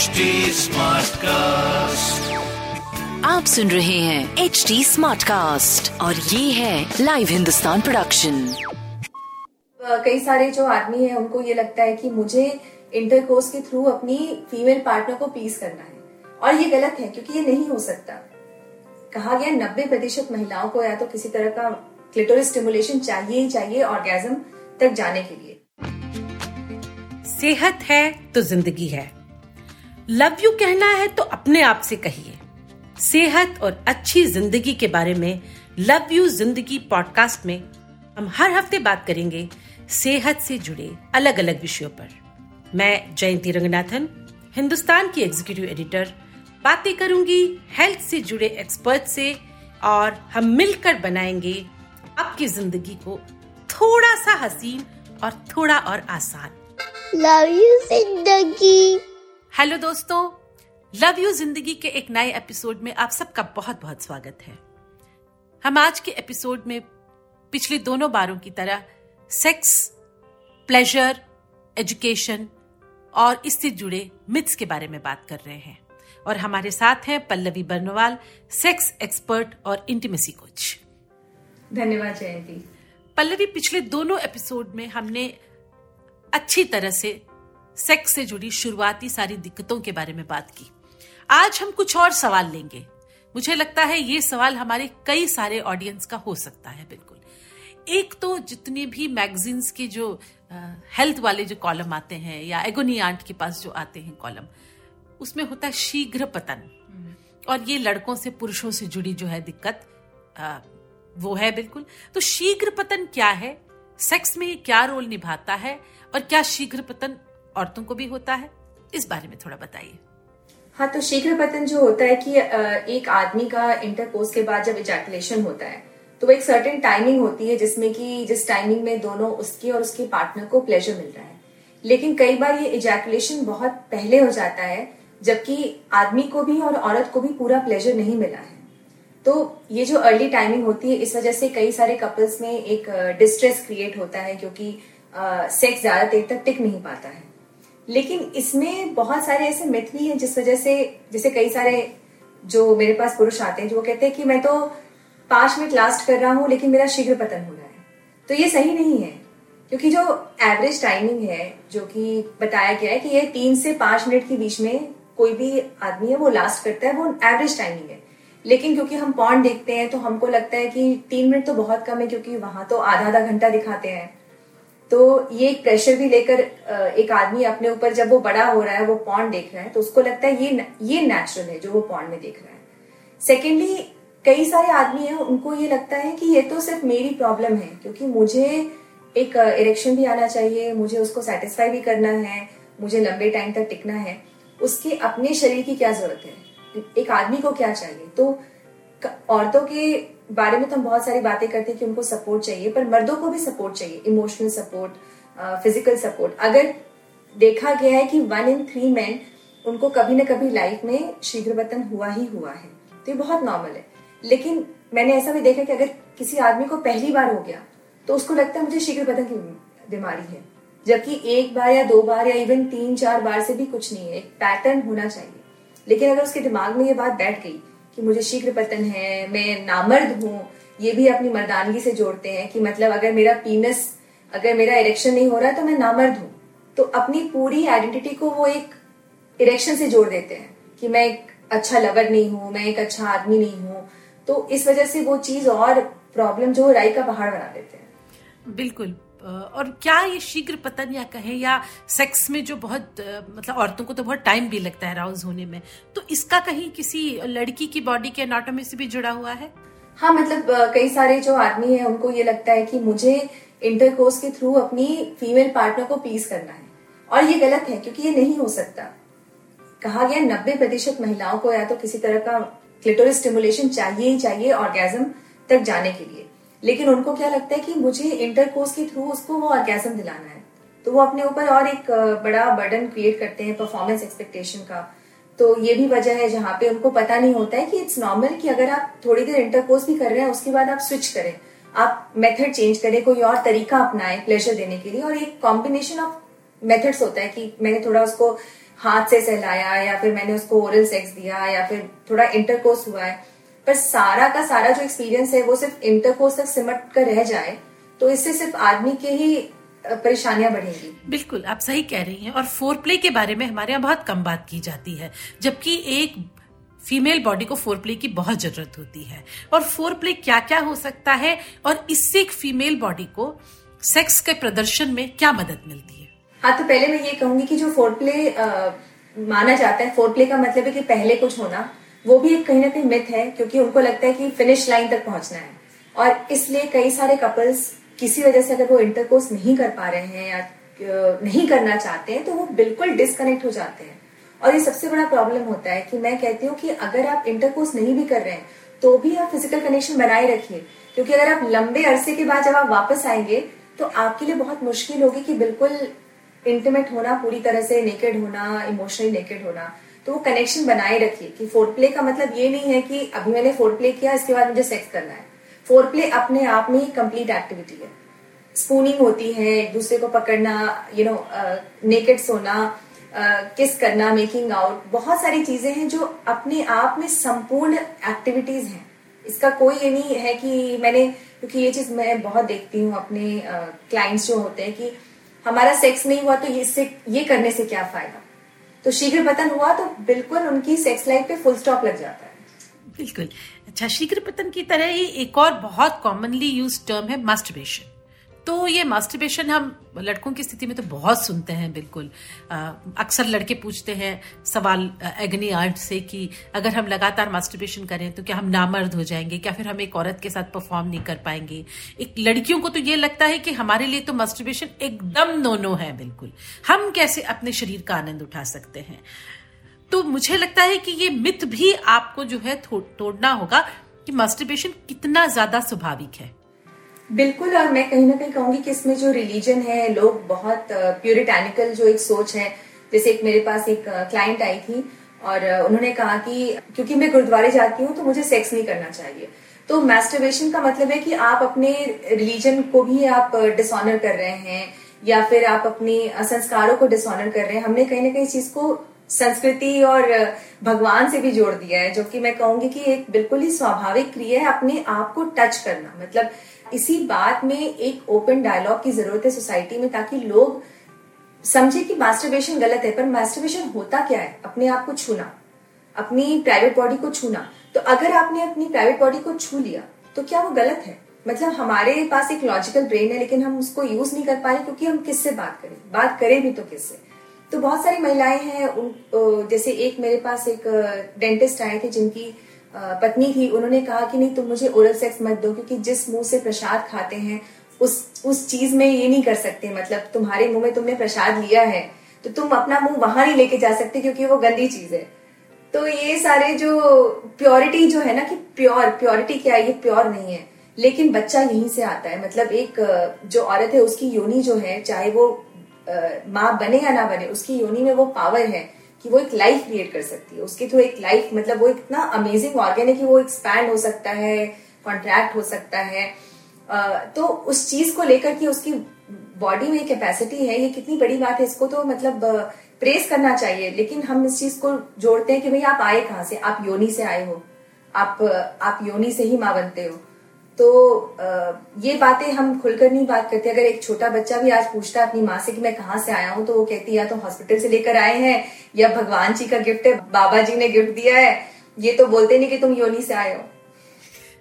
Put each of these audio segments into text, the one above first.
HD cast आप सुन रहे हैं एच डी स्मार्ट कास्ट और ये है लाइव हिंदुस्तान प्रोडक्शन कई सारे जो आदमी है उनको ये लगता है कि मुझे इंटरकोर्स के थ्रू अपनी फीमेल पार्टनर को पीस करना है। और ये गलत है क्योंकि ये नहीं हो सकता। कहा गया नब्बे प्रतिशत महिलाओं को या तो किसी तरह का क्लिटोरिस स्टिमुलेशन चाहिए ही चाहिए ऑर्गेजम तक जाने के लिए। सेहत है तो ज़िंदगी है। लव यू कहना है तो अपने आप से कहिए। सेहत और अच्छी ज़िंदगी के बारे में लव यू ज़िंदगी पॉडकास्ट में हम हर हफ़्ते बात करेंगे सेहत से जुड़े अलग अलग विषयों पर। मैं जयंती रंगनाथन, हिंदुस्तान की एग्जीक्यूटिव एडिटर बातें करूँगी हेल्थ से जुड़े एक्सपर्ट से और हम मिलकर बनाएँगे आपकी ज़िंदगी को थोड़ा सा हसीन और थोड़ा और आसान। लव यू ज़िंदगी। हेलो दोस्तों लव यू ज़िंदगी के एक नए एपिसोड में आप सबका बहुत बहुत स्वागत है। हम आज के एपिसोड में पिछले दोनों बारों की तरह सेक्स प्लेजर एजुकेशन और इससे जुड़े मिथ्स के बारे में बात कर रहे हैं। और हमारे साथ हैं पल्लवी बर्नवाल सेक्स एक्सपर्ट और इंटीमेसी कोच धन्यवाद जयंती। पल्लवी पिछले दोनों एपिसोड में हमने अच्छी तरह से सेक्स से जुड़ी शुरुआती सारी दिक्कतों के बारे में बात की। आज हम कुछ और सवाल लेंगे। मुझे लगता है ये सवाल हमारे कई सारे ऑडियंस का हो सकता है बिल्कुल। एक तो जितने भी मैगजीन्स के जो हेल्थ वाले जो कॉलम आते हैं या एगोनी आंट के पास जो आते हैं कॉलम उसमें होता है शीघ्र पतन और ये लड़कों से पुरुषों से जुड़ी जो है दिक्कत आ, वो है बिल्कुल। तो शीघ्र पतन क्या है? सेक्स में ये क्या रोल निभाता है? और क्या शीघ्र पतन औरतों को भी होता है। इस बारे में थोड़ा बताइए। हाँ तो शीघ्र पतन जो होता है कि एक आदमी का इंटरकोर्स के बाद जब इजैकुलेशन होता है तो वो एक सर्टेन टाइमिंग होती है जिसमें कि जिस टाइमिंग में दोनों उसके और उसके पार्टनर को प्लेजर मिल रहा है। लेकिन कई बार ये इजैकुलेशन बहुत पहले हो जाता है, जबकि आदमी को भी और औरत को भी पूरा प्लेजर नहीं मिला है। तो ये जो अर्ली टाइमिंग होती है, इस वजह से कई सारे कपल्स में एक डिस्ट्रेस क्रिएट होता है, क्योंकि सेक्स ज़्यादा देर तक टिक नहीं पाता है। लेकिन इसमें बहुत सारे ऐसे मिथ भी हैं जिस वजह से, जैसे कई सारे जो मेरे पास पुरुष आते हैं जो वो कहते हैं कि मैं तो पाँच मिनट लास्ट कर रहा हूँ, लेकिन मेरा शीघ्र पतन हो रहा है। तो ये सही नहीं है, क्योंकि जो एवरेज टाइमिंग है, जो कि बताया गया है कि ये तीन से पाँच मिनट के बीच में कोई भी आदमी है, वो लास्ट करता है, वो एवरेज टाइमिंग है। लेकिन क्योंकि हम पॉन्ड देखते हैं तो हमको लगता है कि तीन मिनट तो बहुत कम है, क्योंकि वहाँ तो आधा आधा घंटा दिखाते हैं। तो ये एक प्रेशर भी लेकर एक आदमी अपने ऊपर जब वो बड़ा हो रहा है, वो पॉन्ड देख रहा है तो उसको लगता है ये ये नेचुरल है जो वो पॉन्ड में देख रहा है। सेकेंडली कई सारे आदमी हैं, उनको ये लगता है कि ये तो सिर्फ़ मेरी प्रॉब्लम है, क्योंकि मुझे एक इरेक्शन भी आना चाहिए, मुझे उसको सेटिस्फाई भी करना है, मुझे लंबे टाइम तक टिकना है। उसके अपने शरीर की क्या ज़रूरत है? एक आदमी को क्या चाहिए? तो औरतों के बारे में तो हम बहुत सारी बातें करते हैं कि उनको सपोर्ट चाहिए, पर मर्दों को भी सपोर्ट चाहिए इमोशनल सपोर्ट फ़िज़िकल सपोर्ट अगर देखा गया है कि वन इन थ्री मैन उनको कभी ना कभी लाइफ में शीघ्र पतन हुआ ही हुआ है। तो ये बहुत नॉर्मल है। लेकिन मैंने ऐसा भी देखा कि अगर किसी आदमी को पहली बार हो गया तो उसको लगता है मुझे शीघ्र पतन की बीमारी है। जबकि एक बार या दो बार या इवन तीन चार बार से भी कुछ नहीं है। एक पैटर्न होना चाहिए। लेकिन अगर उसके दिमाग में ये बात बैठ गई कि मुझे शीघ्र पतन है, मैं नामर्द हूँ, ये भी अपनी मर्दानगी से जोड़ते हैं कि मतलब अगर मेरा पीनस अगर मेरा इरेक्शन नहीं हो रहा तो मैं नामर्द हूँ। तो अपनी पूरी आइडेंटिटी को वो एक इरेक्शन से जोड़ देते हैं कि मैं एक अच्छा लवर नहीं हूँ, मैं एक अच्छा आदमी नहीं हूँ। तो इस वजह से वो चीज़ और प्रॉब्लम जो राई का पहाड़ बना देते हैं। बिल्कुल। और क्या ये शीघ्र पतन या कहें या सेक्स में जो बहुत मतलब औरतों को तो बहुत टाइम भी लगता है राउज होने में। तो इसका कहीं किसी लड़की की बॉडी के एनाटॉमी से भी जुड़ा हुआ है? हाँ मतलब कई सारे जो आदमी है, उनको ये लगता है कि मुझे इंटरकोर्स के थ्रू अपनी फीमेल पार्टनर को पीस करना है। और ये गलत है, क्योंकि ये नहीं हो सकता। कहा गया नब्बे प्रतिशत महिलाओं को या तो किसी तरह का क्लिटोरिस स्टिमुलेशन चाहिए ही चाहिए ऑर्गेजम तक जाने के लिए। लेकिन उनको क्या लगता है कि मुझे इंटरकोर्स के थ्रू उसको वो ऑर्गेजम दिलाना है। तो वो अपने ऊपर और एक बड़ा बर्डन क्रिएट करते हैं परफॉर्मेंस एक्सपेक्टेशन का। तो ये भी वजह है जहाँ पे उनको पता नहीं होता है कि इट्स नॉर्मल कि अगर आप थोड़ी देर इंटरकोर्स भी कर रहे हैं, उसके बाद आप स्विच करें। आप मेथड चेंज करें, कोई और तरीका अपनाएँ प्लेजर देने के लिए और एक कॉम्बिनेशन ऑफ़ मेथड्स होता है कि मैंने थोड़ा उसको हाथ से सहलाया या फिर मैंने उसको ओरल सेक्स दिया या फिर थोड़ा इंटरकोर्स हुआ है। पर सारा का सारा जो एक्सपीरियंस है वो सिर्फ़ इंटरकोर्स तक सिमट कर रह जाए तो इससे सिर्फ़ आदमी के ही परेशानियाँ बढ़ेंगी। बिल्कुल आप सही कह रही हैं और फोर प्ले के बारे में हमारे यहाँ बहुत कम बात की जाती है जबकि एक फीमेल बॉडी को फोर प्ले की बहुत ज़रूरत होती है। और फोर प्ले क्या क्या हो सकता है और इससे एक फीमेल बॉडी को सेक्स के प्रदर्शन में क्या मदद मिलती है? हाँ तो पहले मैं ये कहूँगी कि जो फोर प्ले आ, माना जाता है फोर प्ले का मतलब है कि पहले कुछ होना वो भी एक कहीं ना कहीं मिथ है, क्योंकि उनको लगता है कि फिनिश लाइन तक पहुँचना है। और इसलिए कई सारे कपल्स किसी वजह से अगर वो इंटरकोर्स नहीं कर पा रहे हैं या नहीं करना चाहते हैं तो वो बिल्कुल डिस्कनेक्ट हो जाते हैं। और ये सबसे बड़ा प्रॉब्लम होता है कि मैं कहती हूँ कि अगर आप इंटरकोर्स नहीं भी कर रहे हैं तो भी आप फ़िज़िकल कनेक्शन बनाए रखिए। क्योंकि अगर आप लंबे अरसे के बाद जब आप वापस आएँगे तो आपके लिए बहुत मुश्किल होगी कि बिल्कुल इंटीमेट होना, पूरी तरह से नेकेड होना इमोशनली नेकेड होना। तो कनेक्शन बनाए रखिए कि फोर प्ले का मतलब ये नहीं है कि अभी मैंने फोर प्ले किया, इसके बाद मुझे सेक्स करना है। फोर प्ले अपने आप में ही कंप्लीट एक्टिविटी है। स्पूनिंग होती है, एक दूसरे को पकड़ना यू नो नेकेड सोना किस करना मेकिंग आउट बहुत सारी चीज़ें हैं जो अपने आप में संपूर्ण एक्टिविटीज़ हैं। इसका कोई ये नहीं है कि मैंने, क्योंकि ये चीज़ मैं बहुत देखती हूँ अपने क्लाइंट्स जो होते हैं कि हमारा सेक्स नहीं हुआ तो इससे, ये करने से क्या फ़ायदा? तो शीघ्र पतन हुआ तो बिल्कुल उनकी सेक्स लाइफ पे फुल स्टॉप लग जाता है। बिल्कुल। अच्छा शीघ्र पतन की तरह ही एक और बहुत कॉमनली यूज़ टर्म है मास्टरबेशन तो ये मास्टरबेशन हम लड़कों की स्थिति में तो बहुत सुनते हैं, बिल्कुल। अक्सर लड़के पूछते हैं सवाल एग्नी आर्ट से कि अगर हम लगातार मास्टरबेशन करें तो क्या हम नामर्द हो जाएँगे? क्या फिर हम एक औरत के साथ परफॉर्म नहीं कर पाएँगे? एक लड़कियों को तो ये लगता है कि हमारे लिए तो मास्टरबेशन एकदम नो नो है, बिल्कुल। हम कैसे अपने शरीर का आनंद उठा सकते हैं? तो मुझे लगता है कि ये मिथ भी आपको जो है तोड़ना होगा कि मास्टरबेशन कितना ज़्यादा स्वाभाविक है। बिल्कुल, और मैं कहीं ना कहीं कहूँगी कि इसमें जो रिलीजन है, लोग बहुत प्योरिटैनिकल जो एक सोच है, जैसे एक मेरे पास एक क्लाइंट आई थी, और उन्होंने कहा कि क्योंकि मैं गुरुद्वारे जाती हूँ तो मुझे सेक्स नहीं करना चाहिए। तो मैस्टरबेशन का मतलब है कि आप अपने रिलीजन को भी आप डिसऑनर कर रहे हैं, या फिर आप अपने संस्कारों को डिसऑनर कर रहे हैं। हमने कहीं ना कहीं चीज़ को संस्कृति और भगवान से भी जोड़ दिया है, जो कि मैं कहूँगी कि एक बिल्कुल ही स्वाभाविक क्रिया है अपने आप को टच करना। मतलब इसी बात में एक ओपन डायलॉग की ज़रूरत है सोसाइटी में ताकि लोग समझे कि मास्टरबेशन गलत है, पर मास्टरबेशन होता क्या है? अपने आप को छूना, अपनी प्राइवेट बॉडी को छूना। तो अगर आपने अपनी प्राइवेट बॉडी को छू लिया तो क्या वो गलत है? मतलब हमारे पास एक लॉजिकल ब्रेन है, लेकिन हम उसको यूज़ नहीं कर पा रहे क्योंकि हम किससे बात करें? बात करें भी तो किससे? तो बहुत सारी महिलाएँ हैं, उन जैसे एक मेरे पास एक डेंटिस्ट आए थे जिनकी पत्नी थी, उन्होंने कहा कि नहीं, तुम मुझे ओरल सेक्स मत दो, क्योंकि जिस मुँह से प्रसाद खाते हैं, उस उस चीज़ में ये नहीं कर सकते। मतलब तुम्हारे मुँह में तुमने प्रसाद लिया है तो तुम अपना मुँह वहाँ नहीं लेके जा सकते, क्योंकि वो गंदी चीज़ है। तो ये सारे जो प्योरिटी जो है ना कि प्योर प्योरिटी क्या है, ये प्योर नहीं है। लेकिन बच्चा यहीं से आता है। मतलब एक जो औरत है, उसकी योनी जो है, चाहे वो माँ बने या ना बने, उसकी योनि में वो पावर है। कि वो एक लाइफ क्रिएट कर सकती है। उसके थ्रू एक लाइफ मतलब वो इतना अमेजिंग ऑर्गेन है कि वो एक्सपैंड हो सकता है कॉन्ट्रैक्ट हो सकता है। तो उस चीज़ को लेकर कि उसकी बॉडी में कैपेसिटी है, ये कितनी बड़ी बात है, इसको तो मतलब प्रेस करना चाहिए। लेकिन हम इस चीज़ को जोड़ते हैं कि भाई आप आए कहाँ से? आप योनी से आए हो। आप आप योनि से ही माँ बनते हो। तो ये बातें हम खुलकर नहीं बात करते। अगर एक छोटा बच्चा भी आज पूछता है अपनी माँ से कि मैं कहाँ से आया हूँ तो वो कहती है या तो हॉस्पिटल से लेकर आए हैं, या भगवान जी का गिफ्ट है, बाबा जी ने गिफ्ट दिया है। ये तो बोलते नहीं कि तुम योनी से आए हो।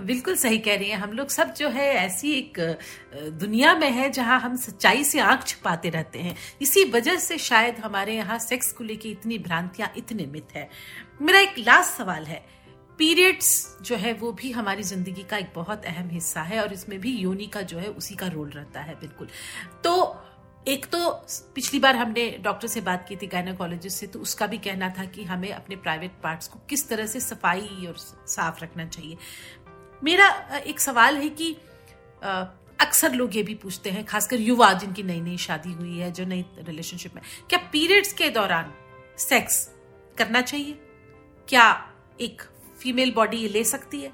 बिल्कुल सही कह रही हैं। हम लोग सब जो है ऐसी एक दुनिया में है जहाँ हम सच्चाई से आँख छुपाते रहते हैं। इसी वजह से शायद हमारे यहाँ सेक्स को लेके इतनी भ्रांतियाँ इतने मिथ है। मेरा एक लास्ट सवाल है। पीरियड्स जो है वो भी हमारी ज़िंदगी का एक बहुत अहम हिस्सा है और इसमें भी योनि का जो है उसी का रोल रहता है, बिल्कुल। तो एक तो पिछली बार हमने डॉक्टर से बात की थी गायनाकोलॉजिस्ट से तो उसका भी कहना था कि हमें अपने प्राइवेट पार्ट्स को किस तरह से सफ़ाई और साफ़ रखना चाहिए। मेरा एक सवाल है कि अक्सर लोग ये भी पूछते हैं, खासकर युवा जिनकी नई नई शादी हुई है, जो नई रिलेशनशिप में। क्या पीरियड्स के दौरान सेक्स करना चाहिए? क्या एक फीमेल बॉडी ले सकती है?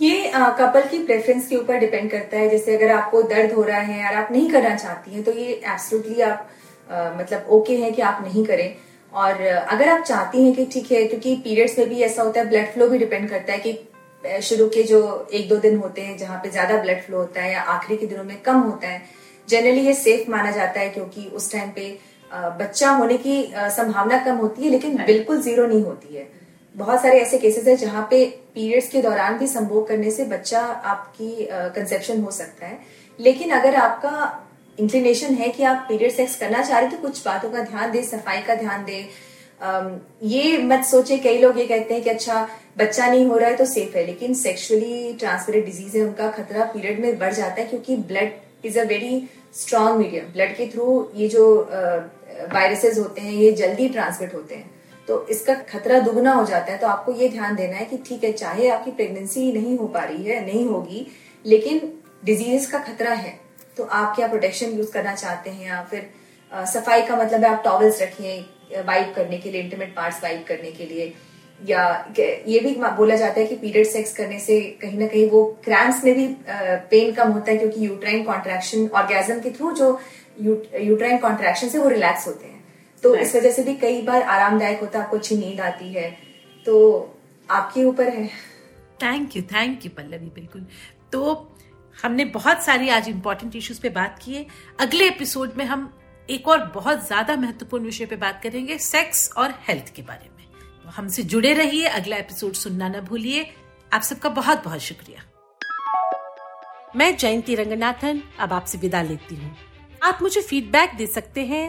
ये कपल की प्रेफरेंस के ऊपर डिपेंड करता है। जैसे अगर आपको दर्द हो रहा है और आप नहीं करना चाहती हैं तो ये एब्सोल्युटली आप आ, मतलब ओके है कि आप नहीं करें। और अगर आप चाहती हैं कि ठीक है क्योंकि पीरियड्स में भी ऐसा होता है ब्लड फ्लो भी डिपेंड करता है कि शुरू के जो एक दो दिन होते हैं जहाँ पे ज़्यादा ब्लड फ्लो होता है या आखिरी के दिनों में कम होता है जनरली ये सेफ़ माना जाता है क्योंकि उस टाइम पे बच्चा होने की संभावना कम होती है लेकिन बिल्कुल ज़ीरो नहीं होती है। बहुत सारे ऐसे केसेस है जहाँ पे पीरियड्स के दौरान भी संभोग करने से बच्चा आपकी कंसेप्शन हो सकता है। लेकिन अगर आपका इंक्लिनेशन है कि आप पीरियड सेक्स करना चाह रहे तो कुछ बातों का ध्यान दे, सफ़ाई का ध्यान दे। ये मत सोचे, कई लोग ये कहते हैं कि अच्छा बच्चा नहीं हो रहा है तो सेफ़ है। लेकिन सेक्सुअली ट्रांसमिटेड डिज़ीज़ है, उनका खतरा पीरियड में बढ़ जाता है क्योंकि blood is a very strong medium blood के थ्रू ये जो वायरसेस होते हैं, ये जल्दी ट्रांसमिट होते हैं। तो इसका खतरा दुगना हो जाता है। तो आपको ये ध्यान देना है कि ठीक है चाहे आपकी प्रेगनेंसी नहीं हो पा रही है नहीं होगी लेकिन डिज़ीज़ का खतरा है। तो आप क्या प्रोटेक्शन यूज़ करना चाहते हैं या फिर आ, सफ़ाई का मतलब है आप टॉवल्स रखिए वाइप करने के लिए इंटीमेट पार्ट्स वाइप करने के लिए। या ये भी बोला जाता है कि पीरियड सेक्स करने से कहीं ना कहीं वो क्रैम्स में भी पेन कम होता है क्योंकि यूट्राइन कॉन्ट्रैक्शन ऑर्गेजम के थ्रू जो यूट्राइन कॉन्ट्रैक्शन से वो रिलैक्स होते हैं। तो इस वजह से भी कई बार आरामदायक होता है आपको अच्छी नींद आती है। तो आपके ऊपर है। Thank you thank you Pallavi बिल्कुल। तो हमने बहुत सारी आज इम्पोर्टेंट इश्यूज़ पे बात की है। अगले एपिसोड में हम एक और बहुत ज़्यादा महत्वपूर्ण विषय पे बात करेंगे सेक्स और हेल्थ के बारे में। तो हमसे जुड़े रहिए अगला एपिसोड सुनना न भूलिए। आप सबका बहुत बहुत शुक्रिया। मैं जयंती रंगनाथन अब आपसे विदा लेती हूँ। आप मुझे फीडबैक दे सकते हैं